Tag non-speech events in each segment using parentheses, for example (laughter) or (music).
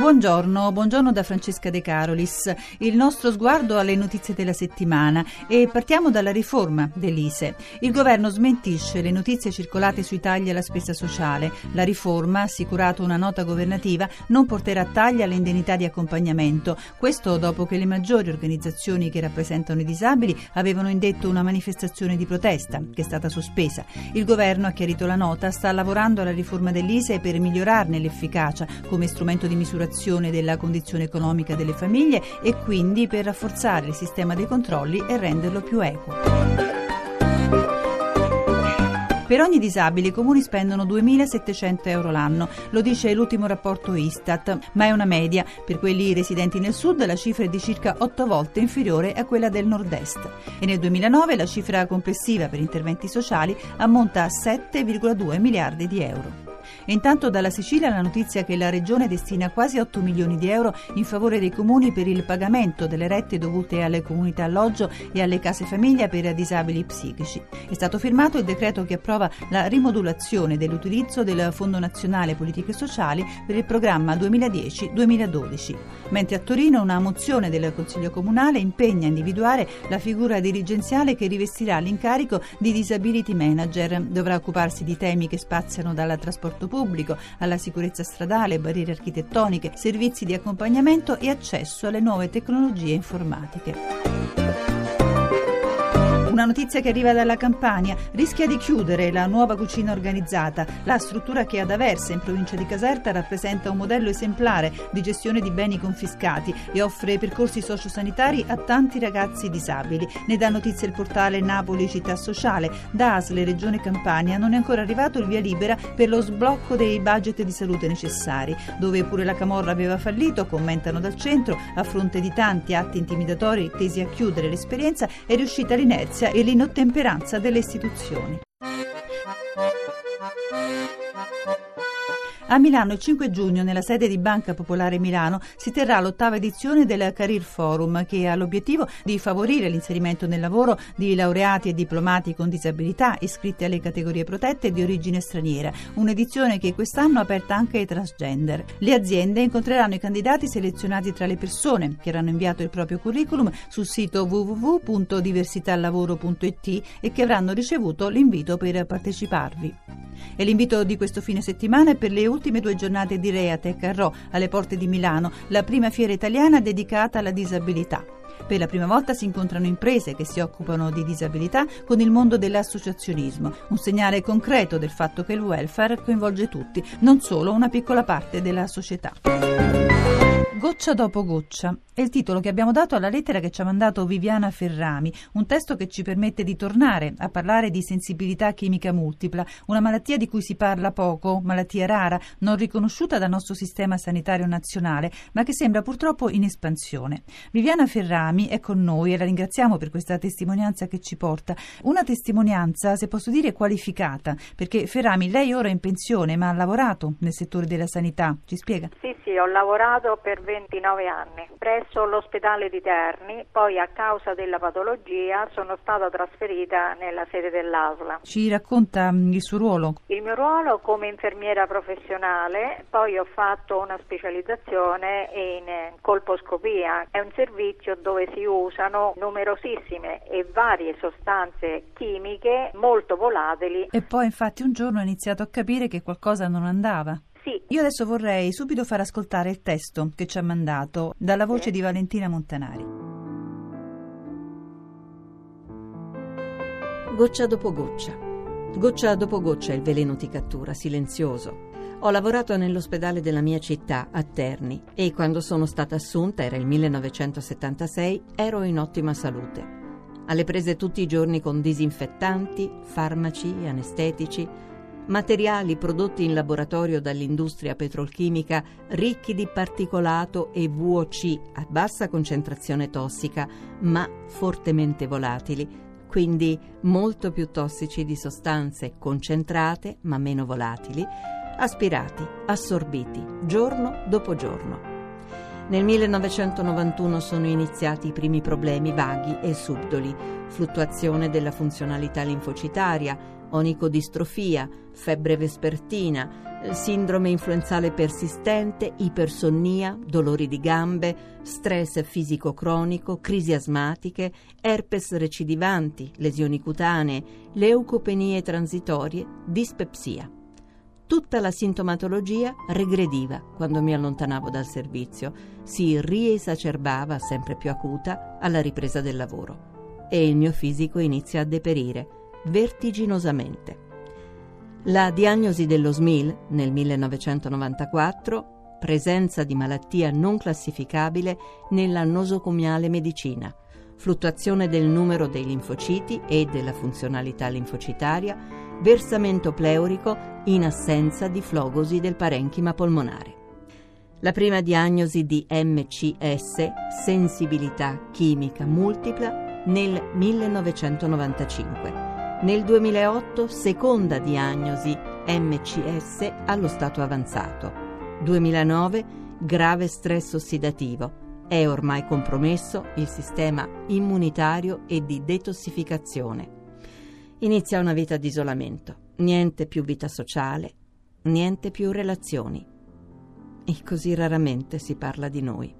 Buongiorno, buongiorno da Francesca De Carolis. Il nostro sguardo alle notizie della settimana e partiamo dalla riforma dell'ISE. Il governo smentisce le notizie circolate sui tagli alla spesa sociale. La riforma, assicurato una nota governativa, non porterà tagli alle indennità di accompagnamento. Questo dopo che le maggiori organizzazioni che rappresentano i disabili avevano indetto una manifestazione di protesta che è stata sospesa. Il governo ha chiarito la nota, sta lavorando alla riforma dell'ISE per migliorarne l'efficacia come strumento di misurazione valutazione della condizione economica delle famiglie e quindi per rafforzare il sistema dei controlli e renderlo più equo. Per ogni disabile i comuni spendono 2.700 euro l'anno, lo dice l'ultimo rapporto Istat, ma è una media. Per quelli residenti nel sud la cifra è di circa 8 volte inferiore a quella del nord-est. E nel 2009 la cifra complessiva per interventi sociali ammonta a 7,2 miliardi di euro. E intanto dalla Sicilia la notizia che la Regione destina quasi 8 milioni di euro in favore dei comuni per il pagamento delle rette dovute alle comunità alloggio e alle case famiglia per disabili psichici. È stato firmato il decreto che approva la rimodulazione dell'utilizzo del Fondo Nazionale Politiche Sociali per il programma 2010-2012. Mentre a Torino una mozione del Consiglio Comunale impegna a individuare la figura dirigenziale che rivestirà l'incarico di disability manager. Dovrà occuparsi di temi che spaziano dal trasporto pubblico, alla sicurezza stradale, barriere architettoniche, servizi di accompagnamento e accesso alle nuove tecnologie informatiche. Una notizia che arriva dalla Campania. Rischia di chiudere la nuova cucina organizzata. La struttura che ad Aversa, in provincia di Caserta, rappresenta un modello esemplare di gestione di beni confiscati e offre percorsi sociosanitari a tanti ragazzi disabili. Ne dà notizia il portale Napoli Città Sociale. Da ASL Regione Campania non è ancora arrivato il via libera per lo sblocco dei budget di salute necessari. Dove pure la Camorra aveva fallito, commentano dal centro, a fronte di tanti atti intimidatori tesi a chiudere l'esperienza, è riuscita l'inerzia e l'inottemperanza delle istituzioni. A Milano il 5 giugno, nella sede di Banca Popolare Milano, si terrà l'ottava edizione del Career Forum, che ha l'obiettivo di favorire l'inserimento nel lavoro di laureati e diplomati con disabilità iscritti alle categorie protette di origine straniera, un'edizione che quest'anno ha aperta anche ai transgender. Le aziende incontreranno i candidati selezionati tra le persone che avranno inviato il proprio curriculum sul sito www.diversitalavoro.it e che avranno ricevuto l'invito per parteciparvi. E l'invito di questo fine settimana è per le ultime due giornate di Reatec a Ro, alle porte di Milano, la prima fiera italiana dedicata alla disabilità. Per la prima volta si incontrano imprese che si occupano di disabilità con il mondo dell'associazionismo, un segnale concreto del fatto che il welfare coinvolge tutti, non solo una piccola parte della società. Goccia dopo goccia è il titolo che abbiamo dato alla lettera che ci ha mandato Viviana Ferrami, un testo che ci permette di tornare a parlare di sensibilità chimica multipla, una malattia di cui si parla poco, malattia rara, non riconosciuta dal nostro sistema sanitario nazionale, ma che sembra purtroppo in espansione. Viviana Ferrami è con noi e la ringraziamo per questa testimonianza che ci porta. Una testimonianza, se posso dire, qualificata, perché Ferrami, lei ora è in pensione, ma ha lavorato nel settore della sanità. Ci spiega? Sì, sì, ho lavorato per 29 anni presso l'ospedale di Terni, poi a causa della patologia sono stata trasferita nella sede dell'ASLA. Ci racconta mm, il suo ruolo? Il mio ruolo come infermiera professionale, poi ho fatto una specializzazione in colposcopia, è un servizio dove si usano numerosissime e varie sostanze chimiche molto volatili. E poi infatti un giorno ho iniziato a capire che qualcosa non andava. Sì. Io adesso vorrei subito far ascoltare il testo che ci ha mandato dalla voce sì. di Valentina Montanari. Goccia dopo goccia. Goccia dopo goccia il veleno ti cattura, silenzioso. Ho lavorato nell'ospedale della mia città, a Terni, e quando sono stata assunta, era il 1976, ero in ottima salute. Alle prese tutti i giorni con disinfettanti, farmaci, anestetici, materiali prodotti in laboratorio dall'industria petrolchimica ricchi di particolato e VOC a bassa concentrazione tossica, ma fortemente volatili, quindi molto più tossici di sostanze concentrate ma meno volatili, aspirati, assorbiti giorno dopo giorno. Nel 1991 sono iniziati i primi problemi vaghi e subdoli, fluttuazione della funzionalità linfocitaria, onicodistrofia, febbre vespertina, sindrome influenzale persistente, ipersonnia, dolori di gambe, stress fisico cronico, crisi asmatiche, herpes recidivanti, lesioni cutanee, leucopenie transitorie, dispepsia. Tutta la sintomatologia regrediva quando mi allontanavo dal servizio, si riesacerbava sempre più acuta alla ripresa del lavoro. E il mio fisico inizia a deperire vertiginosamente. La diagnosi dello SMIL nel 1994, presenza di malattia non classificabile nella nosocomiale medicina, fluttuazione del numero dei linfociti e della funzionalità linfocitaria, versamento pleurico in assenza di flogosi del parenchima polmonare. La prima diagnosi di MCS, sensibilità chimica multipla, nel 1995. Nel 2008 seconda diagnosi MCS allo stato avanzato. 2009 grave stress ossidativo. È ormai compromesso il sistema immunitario e di detossificazione. Inizia una vita di isolamento, niente più vita sociale, niente più relazioni. E così raramente si parla di noi.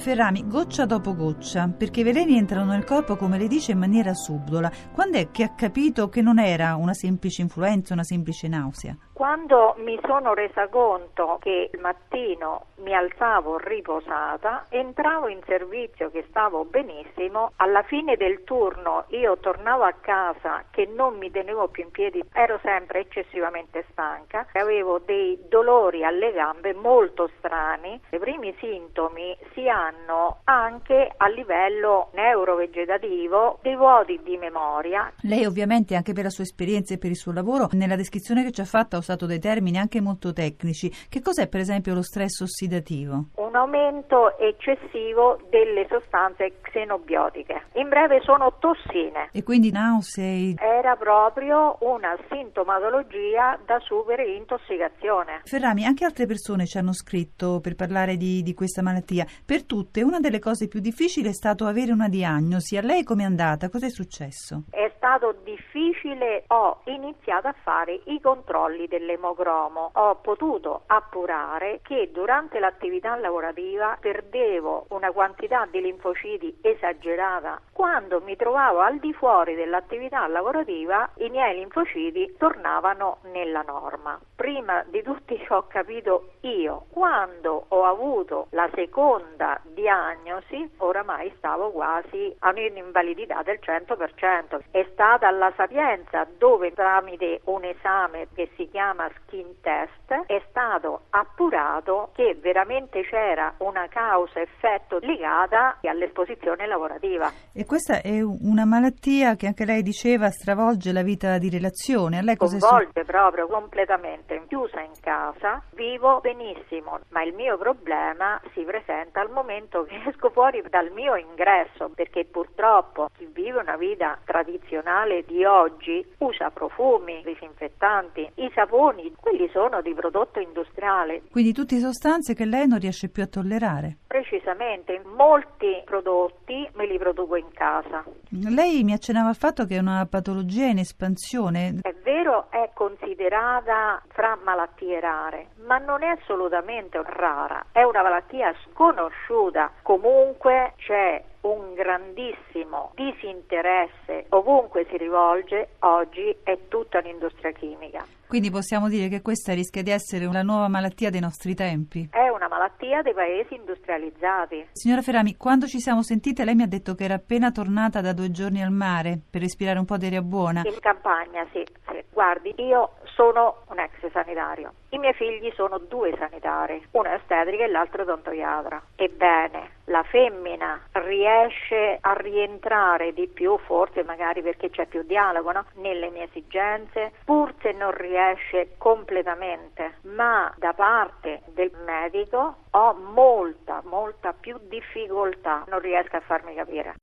Ferrami, goccia dopo goccia, perché i veleni entrano nel corpo, come le dice, in maniera subdola. Quando è che ha capito che non era una semplice influenza, una semplice nausea? Quando mi sono resa conto che il mattino mi alzavo riposata, entravo in servizio che stavo benissimo, alla fine del turno io tornavo a casa che non mi tenevo più in piedi, ero sempre eccessivamente stanca, avevo dei dolori alle gambe molto strani, i primi sintomi si hanno anche a livello neurovegetativo, dei vuoti di memoria. Lei ovviamente anche per la sua esperienza e per il suo lavoro, nella descrizione che ci ha fatto usato dei termini anche molto tecnici. Che cos'è per esempio lo stress ossidativo? Un aumento eccessivo delle sostanze xenobiotiche. In breve sono tossine. E quindi nausea? Era proprio una sintomatologia da super intossicazione. Ferrami, anche altre persone ci hanno scritto per parlare di, di questa malattia. Per tutte una delle cose più difficili è stato avere una diagnosi. A lei com'è andata? Cos'è successo? È stato difficile. Ho iniziato a fare i controlli dell'emocromo. Ho potuto appurare che durante l'attività lavorativa perdevo una quantità di linfociti esagerata. Quando mi trovavo al di fuori dell'attività lavorativa, i miei linfociti tornavano nella norma. Prima di tutti (laughs) ho capito io, quando ho avuto la seconda diagnosi, oramai stavo quasi a un'invalidità del 100%. È stata la Sapienza dove tramite un esame che si chiama skin test è stato appurato che veramente c'era una causa-effetto legata all'esposizione lavorativa. E questa è una malattia che anche lei diceva stravolge la vita di relazione. A lei cosa Convolge proprio completamente. Chiusa in casa, vivo benissimo, ma il mio problema si presenta al momento che (laughs) esco fuori dal mio ingresso, perché purtroppo chi vive una vita tradizionale di oggi usa profumi, disinfettanti, i saponi, quelli sono di prodotto industriale. Quindi tutte sostanze che lei non riesce più a tollerare? Precisamente, molti prodotti me li produco in casa. Lei mi accennava al fatto che è una patologia in espansione. È vero, è considerata fra malattie rare, ma non è assolutamente rara, è una malattia sconosciuta. Comunque c'è un grandissimo disinteresse ovunque si rivolge, oggi è tutta un'industria chimica. Quindi possiamo dire che questa rischia di essere una nuova malattia dei nostri tempi? È una malattia dei paesi industrializzati. Signora Ferrami, quando ci siamo sentite lei mi ha detto che era appena tornata da due giorni al mare per respirare un po' di aria buona. In campagna, sì, sì. Guardi, io sono un ex sanitario. I miei figli sono due sanitari, uno è ostetrica e l'altro odontoiatra. Ebbene, la femmina riesce a rientrare di più, forse magari perché c'è più dialogo, no? nelle mie esigenze, pur se non riesce completamente, ma da parte del medico ho molta, molta più difficoltà, non riesco a farmi capire.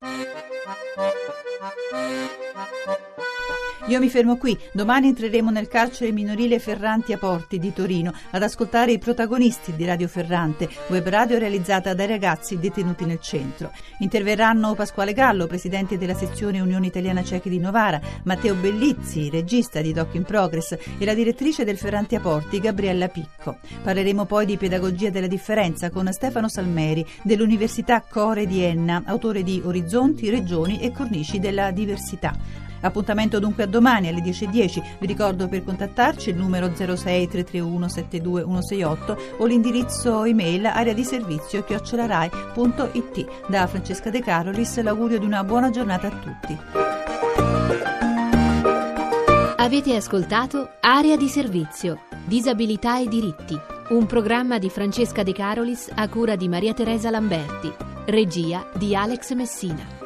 Io mi fermo qui, domani entreremo nel carcere minorile Ferranti a Porti di Torino ad ascoltare i protagonisti di Radio Ferrante, web radio realizzata dai ragazzi detenuti nel centro. Interverranno Pasquale Gallo, presidente della sezione Unione Italiana Cechi di Novara, Matteo Bellizzi, regista di Doc in Progress e la direttrice del Ferranti a Porti, Gabriella Picco. Parleremo poi di pedagogia della differenza con Stefano Salmeri dell'Università Core di Enna, autore di Orizzonti, Regioni e Cornici della Diversità. Appuntamento dunque a domani alle 10.10. Vi ricordo per contattarci il numero 06 331 72168 o l'indirizzo email area di servizio chiocciolarai.it. Da Francesca De Carolis l'augurio di una buona giornata a tutti. Avete ascoltato Area di servizio, disabilità e diritti, un programma di Francesca De Carolis a cura di Maria Teresa Lamberti, regia di Alex Messina.